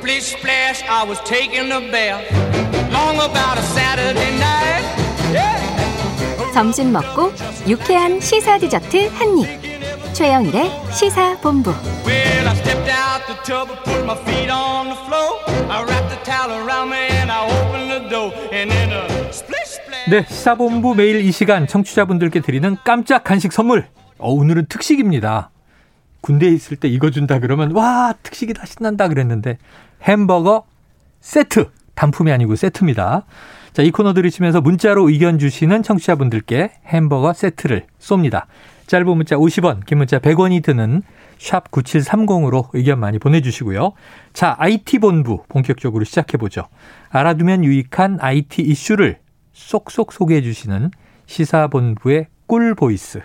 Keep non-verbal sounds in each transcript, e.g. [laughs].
Splish splash, I was taking a bath. Long about a Saturday night. Yeah. 점심 먹고 유쾌한 시사 디저트 한 입. 최영일의 시사 본부. Well, I stepped out the tub and put my feet on the floor. I wrapped the towel around me and I opened the door. And then a splish splash. 네, 시사본부 매일 이 시간 청취자분들께 드리는 깜짝 간식 선물. 어, 오늘은 특식입니다. 군대에 있을 때 이거 준다 그러면 와 특식이다 신난다 그랬는데 햄버거 세트 단품이 아니고 세트입니다. 자, 이 코너 들으시면서 문자로 의견 주시는 청취자분들께 햄버거 세트를 쏩니다. 짧은 문자 50원, 긴 문자 100원이 드는 샵 9730으로 의견 많이 보내주시고요. 자, IT본부 본격적으로 시작해보죠. 알아두면 유익한 IT 이슈를 쏙쏙 소개해 주시는 시사본부의 꿀voice.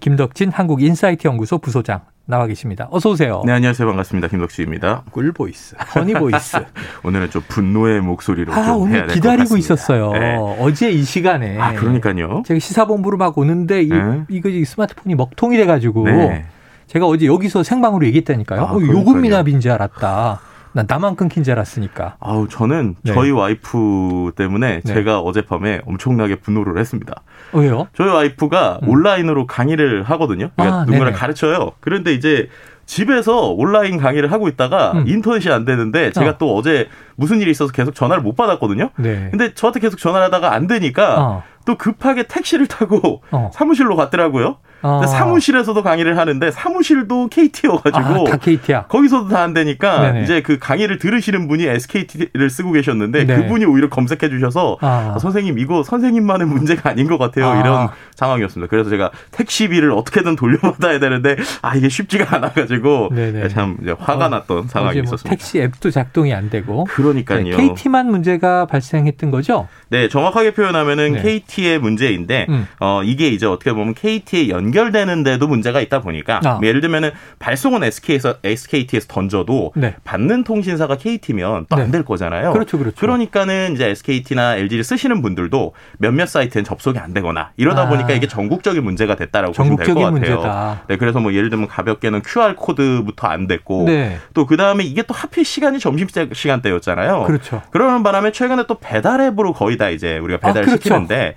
김덕진 한국인사이트 연구소 부소장 나와 계십니다. 어서 오세요. 네, 안녕하세요. 반갑습니다. 김덕진입니다. 꿀voice, honey voice. [laughs] 오늘은 좀 분노의 목소리로 아, 좀 오늘 해야 될것 기다리고 같습니다. 있었어요. 네. 어제 이 시간에. 아, 그러니까요. 제가 시사본부로 막 오는데 이, 네. 이거 이 스마트폰이 먹통이 돼가지고 네. 제가 어제 여기서 생방으로 얘기했다니까요. 아, 어, 요금 그러니까요. 미납인 줄 알았다. 난 나만 끊긴 줄 알았으니까. 아우, 저는 네. 저희 와이프 때문에 네. 제가 어젯밤에 엄청나게 분노를 했습니다. 어, 왜요? 저희 와이프가 음. 온라인으로 강의를 하거든요. 그러니까 아, 누군가를 네네. 가르쳐요. 그런데 이제 집에서 온라인 강의를 하고 있다가 음. 인터넷이 안 되는데 제가 어. 또 어제 무슨 일이 있어서 계속 전화를 못 받았거든요. 네. 근데 저한테 계속 전화를 하다가 안 되니까 어. 또 급하게 택시를 타고 어. [laughs] 사무실로 갔더라고요. 어. 사무실에서도 강의를 하는데 사무실도 KT여가지고 아, 다 KT야. 거기서도 다 안 되니까 네네. 이제 그 강의를 들으시는 분이 SKT를 쓰고 계셨는데 네. 그분이 오히려 검색해 주셔서 아. 아, 선생님 이거 선생님만의 문제가 아닌 것 같아요 아. 이런 상황이었습니다. 그래서 제가 택시비를 어떻게든 돌려받아야 되는데 아 이게 쉽지가 않아가지고 네네. 참 이제 화가 어, 났던 상황이 뭐 있었습니다. 택시 앱도 작동이 안 되고. 그러니까요. KT만 문제가 발생했던 거죠? 네, 정확하게 표현하면은 네. KT 의 문제인데, 음. 어, 이게 이제 어떻게 보면 KT에 연결되는데도 문제가 있다 보니까, 아. 예를 들면은 발송은 SK에서, SKT에서 던져도, 네. 받는 통신사가 KT면 또안 네. 될 거잖아요. 그렇죠, 그렇죠. 러니까는 이제 SKT나 LG를 쓰시는 분들도 몇몇 사이트엔 접속이 안 되거나, 이러다 아. 보니까 이게 전국적인 문제가 됐다라고 보시면 될 것 같아요. 문제다. 네, 그래서 뭐 예를 들면 가볍게는 QR코드부터 안 됐고, 네. 또그 다음에 이게 또 하필 시간이 점심 시간대였잖아요. 그렇죠. 그러는 바람에 최근에 또 배달 앱으로 거의 다 이제 우리가 아, 배달 그렇죠. 시키는데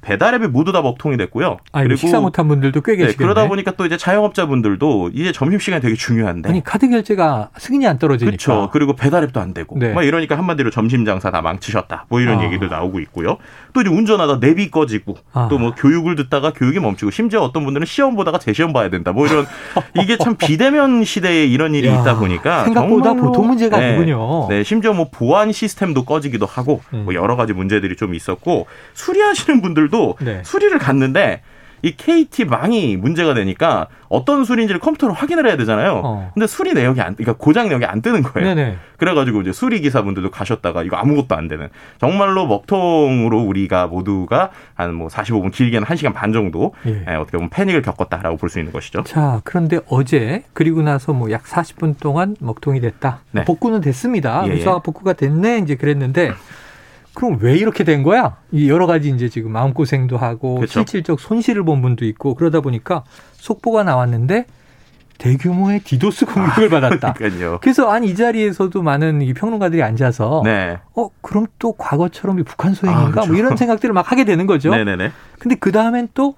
배달앱이 모두 다 먹통이 됐고요. 아니, 식사 못한 분들도 꽤 네, 계시겠네. 그러다 보니까 또 이제 자영업자분들도 이제 점심 시간이 되게 중요한데. 아니 카드 결제가 승인이 안 떨어지니까. 그렇죠. 그리고 배달앱도 안 되고. 네. 막 이러니까 한마디로 점심 장사 다 망치셨다. 뭐 이런 아. 얘기도 나오고 있고요. 또 이제 운전하다 내비 꺼지고 아. 또뭐 교육을 듣다가 교육이 멈추고 심지어 어떤 분들은 시험 보다가 재시험 봐야 된다. 뭐 이런 [laughs] 이게 참 비대면 시대에 이런 일이 야, 있다 보니까 생각보다 정말로 보통 문제가 네, 아니군요. 네, 심지어 뭐 보안 시스템도 꺼지기도 하고 음. 뭐 여러 가지 문제들이 좀 있었고 수리하시는 분들 도 네. 수리를 갔는데 이 KT 망이 문제가 되니까 어떤 수리인지를 컴퓨터로 확인을 해야 되잖아요. 어. 근데 수리 내역이 안, 그러니까 고장 내역이 안 뜨는 거예요. 네네. 그래가지고 이제 수리 기사분들도 가셨다가 이거 아무것도 안 되는 정말로 먹통으로 우리가 모두가 한 뭐 45분 길게는 1시간 반 정도 예. 예, 어떻게 보면 패닉을 겪었다라고 볼 수 있는 것이죠. 자, 그런데 어제 그리고 나서 뭐 약 40분 동안 먹통이 됐다. 네. 복구는 됐습니다. 예, 예. 무사가 복구가 됐네. 이제 그랬는데 그럼 왜 이렇게 된 거야? 이 여러 가지 이제 지금 마음고생도 하고 그렇죠. 실질적 손실을 본 분도 있고 그러다 보니까 속보가 나왔는데 대규모의 디도스 공격을 받았다. 그러니까요. 그래서 아니 이 자리에서도 많은 이 평론가들이 앉아서 네. 어 그럼 또 과거처럼 이 북한 소행인가 아, 그렇죠. 뭐 이런 생각들을 막 하게 되는 거죠. 네네네. 근데 그 다음엔 또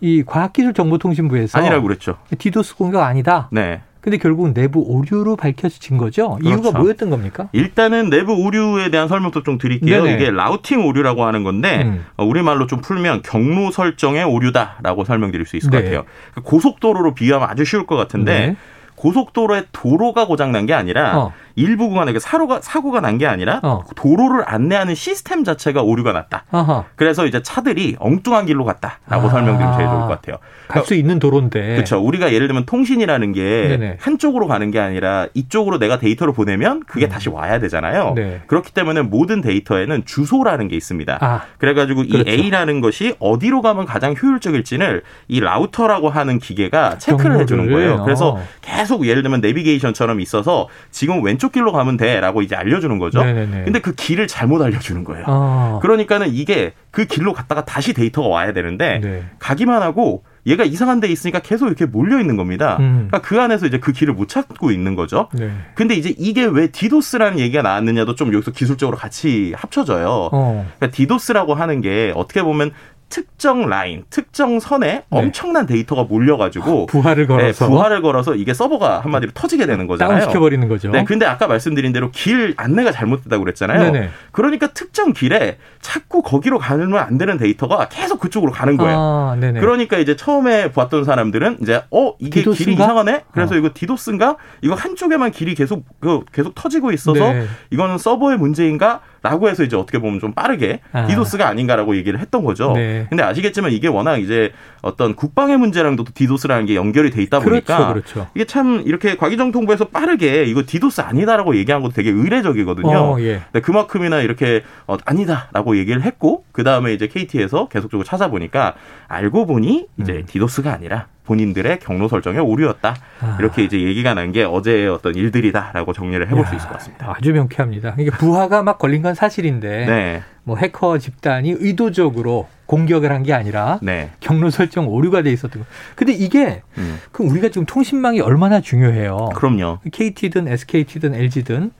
이 과학기술정보통신부에서 아니라고 그랬죠. 디도스 공격 아니다. 네. 근데 결국 내부 오류로 밝혀진 거죠. 이유가 그렇죠. 뭐였던 겁니까? 일단은 내부 오류에 대한 설명도 좀 드릴게요. 네네. 이게 라우팅 오류라고 하는 건데 음. 어, 우리말로 좀 풀면 경로 설정의 오류다라고 설명드릴 수 있을 것 네. 같아요. 그 고속도로로 비유하면 아주 쉬울 것 같은데 네. 고속도로의 도로가 고장 난 게 아니라 어. 일부 구간에 그 사고가 사고가 난 게 아니라 어. 도로를 안내하는 시스템 자체가 오류가 났다. 아하. 그래서 이제 차들이 엉뚱한 길로 갔다라고 아. 설명드리면 제일 좋을 것 같아요. 갈수 있는 도로인데. 그렇죠. 우리가 예를 들면 통신이라는 게 네네. 한쪽으로 가는 게 아니라 이쪽으로 내가 데이터를 보내면 그게 다시 와야 되잖아요. 음. 네. 그렇기 때문에 모든 데이터에는 주소라는 게 있습니다. 아. 그래가지고 이 그렇죠. A라는 것이 어디로 가면 가장 효율적일지를 이 라우터라고 하는 기계가 체크를. 해주는 거예요. 그래서 어. 계속 예를 들면 내비게이션처럼 있어서 지금 왼쪽 길로 가면 돼라고 이제 알려주는 거죠. 네네네. 근데 그 길을 잘못 알려주는 거예요. 어. 그러니까는 이게 그 길로 갔다가 다시 데이터가 와야 되는데 네. 가기만 하고 얘가 이상한 데 있으니까 계속 이렇게 몰려 있는 겁니다. 음. 그러니까 그 안에서 이제 그 길을 못 찾고 있는 거죠. 네. 근데 이제 이게 왜 디도스라는 얘기가 나왔느냐도 좀 여기서 기술적으로 같이 합쳐져요. 어. 그러니까 디도스라고 하는 게 어떻게 보면 특정 라인, 특정 선에 엄청난 데이터가 몰려가지고 네. 부하를 걸어서 네, 부하를 걸어서 이게 서버가 한마디로 터지게 되는 거잖아요. 다운시켜 버리는 거죠. 네, 근데 아까 말씀드린 대로 길 안내가 잘못됐다고 그랬잖아요. 네네. 그러니까 특정 길에 자꾸 거기로 가면 안 되는 데이터가 계속 그쪽으로 가는 거예요. 아, 네네. 그러니까 이제 처음에 봤던 사람들은 이제 어 이게 디도스인가? 길이 이상하네. 그래서 어. 이거 디도스인가? 이거 한쪽에만 길이 계속 그 계속 터지고 있어서 네. 이거는 서버의 문제인가? 라고 해서 이제 어떻게 보면 좀 빠르게 아. 디도스가 아닌가라고 얘기를 했던 거죠. 네. 근데 아시겠지만 이게 워낙 이제 어떤 국방의 문제랑도 디도스라는 게 연결이 돼 있다 보니까 그렇죠, 그렇죠. 이게 참 이렇게 과기정통부에서 빠르게 이거 디도스 아니다라고 얘기한 것도 되게 이례적이거든요. 어, 예. 근데 그만큼이나 이렇게 어, 아니다라고 얘기를 했고 그 다음에 이제 KT에서 계속적으로 찾아보니까 알고 보니 이제 음. 디도스가 아니라 본인들의 경로 설정의 오류였다. 아. 이렇게 이제 얘기가 난 게 어제의 어떤 일들이다라고 정리를 해볼 야, 수 있을 것 같습니다. 아주 명쾌합니다. 이게 부하가 막 걸린 건 사실인데 네, 뭐 해커 집단이 의도적으로 공격을 한 게 아니라 네, 경로 설정 오류가 돼 있었던 거. 근데 이게 음, 그 우리가 지금 통신망이 얼마나 중요해요. 그럼요. KT든 SKT든 LG든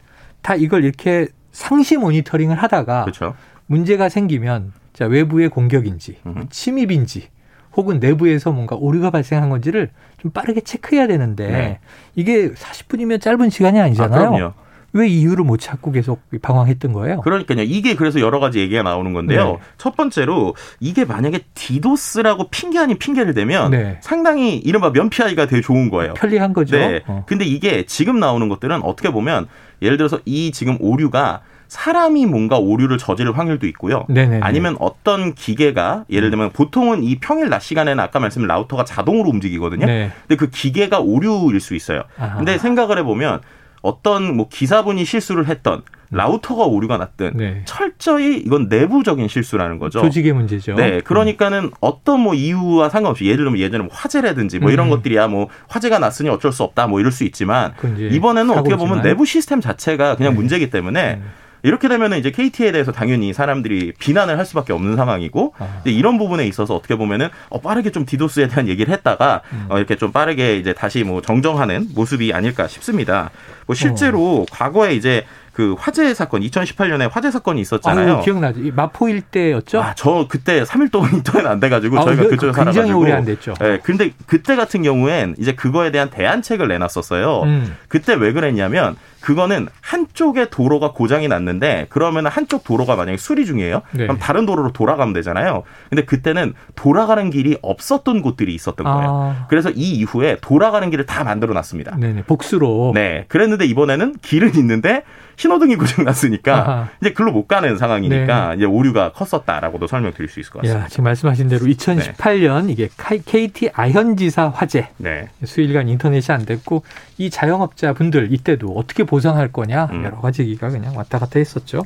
다 이걸 이렇게 상시 모니터링을 하다가 그렇죠. 문제가 생기면 자 외부의 공격인지 음. 침입인지 혹은 내부에서 뭔가 오류가 발생한 건지를 좀 빠르게 체크해야 되는데 네. 이게 40분이면 짧은 시간이 아, 아니잖아요. 그럼요. 왜 이유를 못 찾고 계속 방황했던 거예요? 그러니까요. 이게 그래서 여러 가지 얘기가 나오는 건데요. 네. 첫 번째로 이게 만약에 디도스라고 핑계 아닌 핑계를 대면 네. 상당히 이른바 면피하기가 되게 좋은 거예요. 편리한 거죠. 네. 어. 근데 이게 지금 나오는 것들은 어떻게 보면 예를 들어서 이 지금 오류가 사람이 뭔가 오류를 저지를 확률도 있고요. 네네네. 음. 아니면 어떤 기계가 예를 들면 보통은 이 평일 낮 시간에는 아까 말씀드린 라우터가 자동으로 움직이거든요. 네. 근데 그 기계가 오류일 수 있어요. 아하. 근데 생각을 해보면 어떤 뭐 기사분이 실수를 했던 라우터가 오류가 났든 네. 철저히 이건 내부적인 실수라는 거죠. 조직의 문제죠. 네, 그러니까는 어떤 뭐 이유와 상관없이 예를 들면 예전에 뭐 화재라든지 뭐 이런 음. 것들이야 뭐 화재가 났으니 어쩔 수 없다 뭐 이럴 수 있지만 이번에는 어떻게 보면 사고지만. 내부 시스템 자체가 그냥 네. 문제이기 때문에 네. 이렇게 되면은 이제 KT에 대해서 당연히 사람들이 비난을 할 수밖에 없는 상황이고 아. 이런 부분에 있어서 어떻게 보면은 어, 빠르게 좀 디도스에 대한 얘기를 했다가 음. 어, 이렇게 좀 빠르게 이제 다시 뭐 정정하는 모습이 아닐까 싶습니다. 뭐 실제로 어. 과거에 이제 그 화재 사건 2018년에 화재 사건이 있었잖아요. 아유, 기억나죠. 이 마포 일대였죠. 아, 저 그때 3일 동안 [laughs] 인터넷 안 돼 가지고 아우, 저희가 그- 그쪽에 굉장히 살아 가지고. 오래 안 됐죠. 예, 근데 그때 같은 경우엔 이제 그거에 대한 대안책을 내놨었어요. 음. 그때 왜 그랬냐면 그거는 한쪽에 도로가 고장이 났는데 그러면 한쪽 도로가 만약에 수리 중이에요. 네. 그럼 다른 도로로 돌아가면 되잖아요. 근데 그때는 돌아가는 길이 없었던 곳들이 있었던 거예요. 아. 그래서 이 이후에 돌아가는 길을 다 만들어 놨습니다. 네네 복수로. 네. 그랬는데 이번에는 길은 있는데 신호등이 고장 났으니까 아하. 이제 글로 못 가는 상황이니까 이제 오류가 컸었다라고도 설명드릴 수 있을 것 같습니다. 야, 지금 말씀하신 대로 2018년 이게 KT 아현지사 화재 네. 수일간 인터넷이 안 됐고 이 자영업자 분들 이때도 어떻게 보상할 거냐 음. 여러 가지 얘기가 그냥 왔다 갔다 했었죠.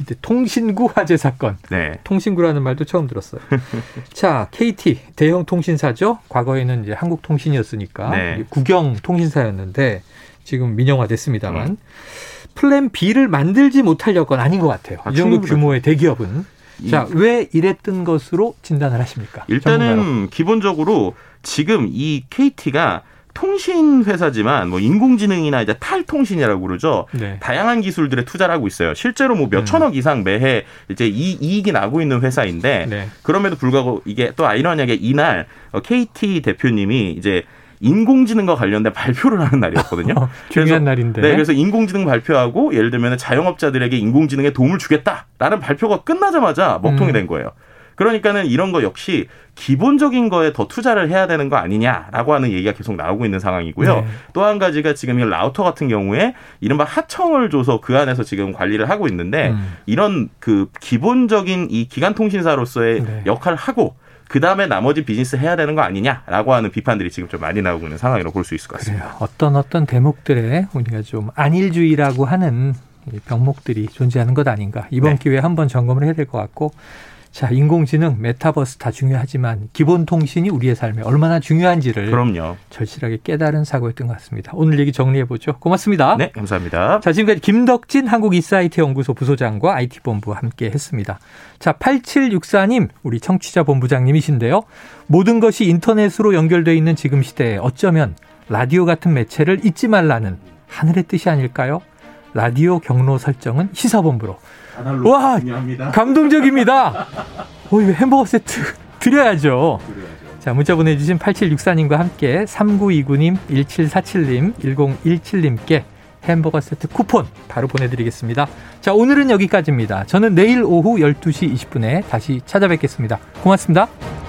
이때 통신구 화재 사건. 네. 통신구라는 말도 처음 들었어요. [laughs] 자, KT 대형 통신사죠. 과거에는 이제 한국통신이었으니까 네. 국영 통신사였는데 지금 민영화됐습니다만 음. 플랜 B를 만들지 못할 여건 아닌 것 같아요. 아, 이 정도 충분히 규모의 대기업은 이- 자, 왜 이랬던 것으로 진단을 하십니까? 일단은 전문가로. 기본적으로 지금 이 KT가 통신 회사지만 뭐 인공지능이나 이제 탈통신이라고 그러죠. 네. 다양한 기술들에 투자를 하고 있어요. 실제로 뭐 음. 몇천억 이상 매해 이제 이, 이익이 나고 있는 회사인데 네. 그럼에도 불구하고 이게 또 아이러니하게 이날 어, KT 대표님이 이제 인공지능과 관련된 발표를 하는 날이었거든요. [laughs] 중요한 그래서- 날인데. 네, 그래서 인공지능 발표하고 예를 들면 자영업자들에게 인공지능에 도움을 주겠다라는 발표가 끝나자마자 먹통이 음. 된 거예요. 그러니까는 이런 거 역시 기본적인 거에 더 투자를 해야 되는 거 아니냐라고 하는 얘기가 계속 나오고 있는 상황이고요. 네. 또한 가지가 지금 이 라우터 같은 경우에 이른바 하청을 줘서 그 안에서 지금 관리를 하고 있는데 음. 이런 그 기본적인 이 기간 통신사로서의 네. 역할을 하고 그 다음에 나머지 비즈니스 해야 되는 거 아니냐라고 하는 비판들이 지금 좀 많이 나오고 있는 상황이라고 볼 수 있을 것 같습니다. 그래요. 어떤 어떤 대목들에 우리가 좀 안일주의라고 하는 이 병목들이 존재하는 것 아닌가. 이번 네. 기회에 한번 점검을 해야 될 것 같고 자, 인공지능, 메타버스 다 중요하지만 기본 통신이 우리의 삶에 얼마나 중요한지를 그럼요. 절실하게 깨달은 사고였던 것 같습니다. 오늘 얘기 정리해 보죠. 고맙습니다. 네, 감사합니다. 자, 지금까지 김덕진 한국 인사이트 연구소 부소장과 IT본부 함께 했습니다. 자, 8764님, 우리 청취자 본부장님이신데요. 모든 것이 인터넷으로 연결되어 있는 지금 시대에 어쩌면 라디오 같은 매체를 잊지 말라는 하늘의 뜻이 아닐까요? 라디오 경로 설정은 시사본부로. 와, 감동적입니다. [laughs] 어, 이거 햄버거 세트 [laughs] 드려야죠. 자, 문자 보내주신 8764님과 함께 3929님, 1747님, 1017님께 햄버거 세트 쿠폰 바로 보내드리겠습니다. 자, 오늘은 여기까지입니다. 저는 내일 오후 12시 20분에 다시 찾아뵙겠습니다. 고맙습니다.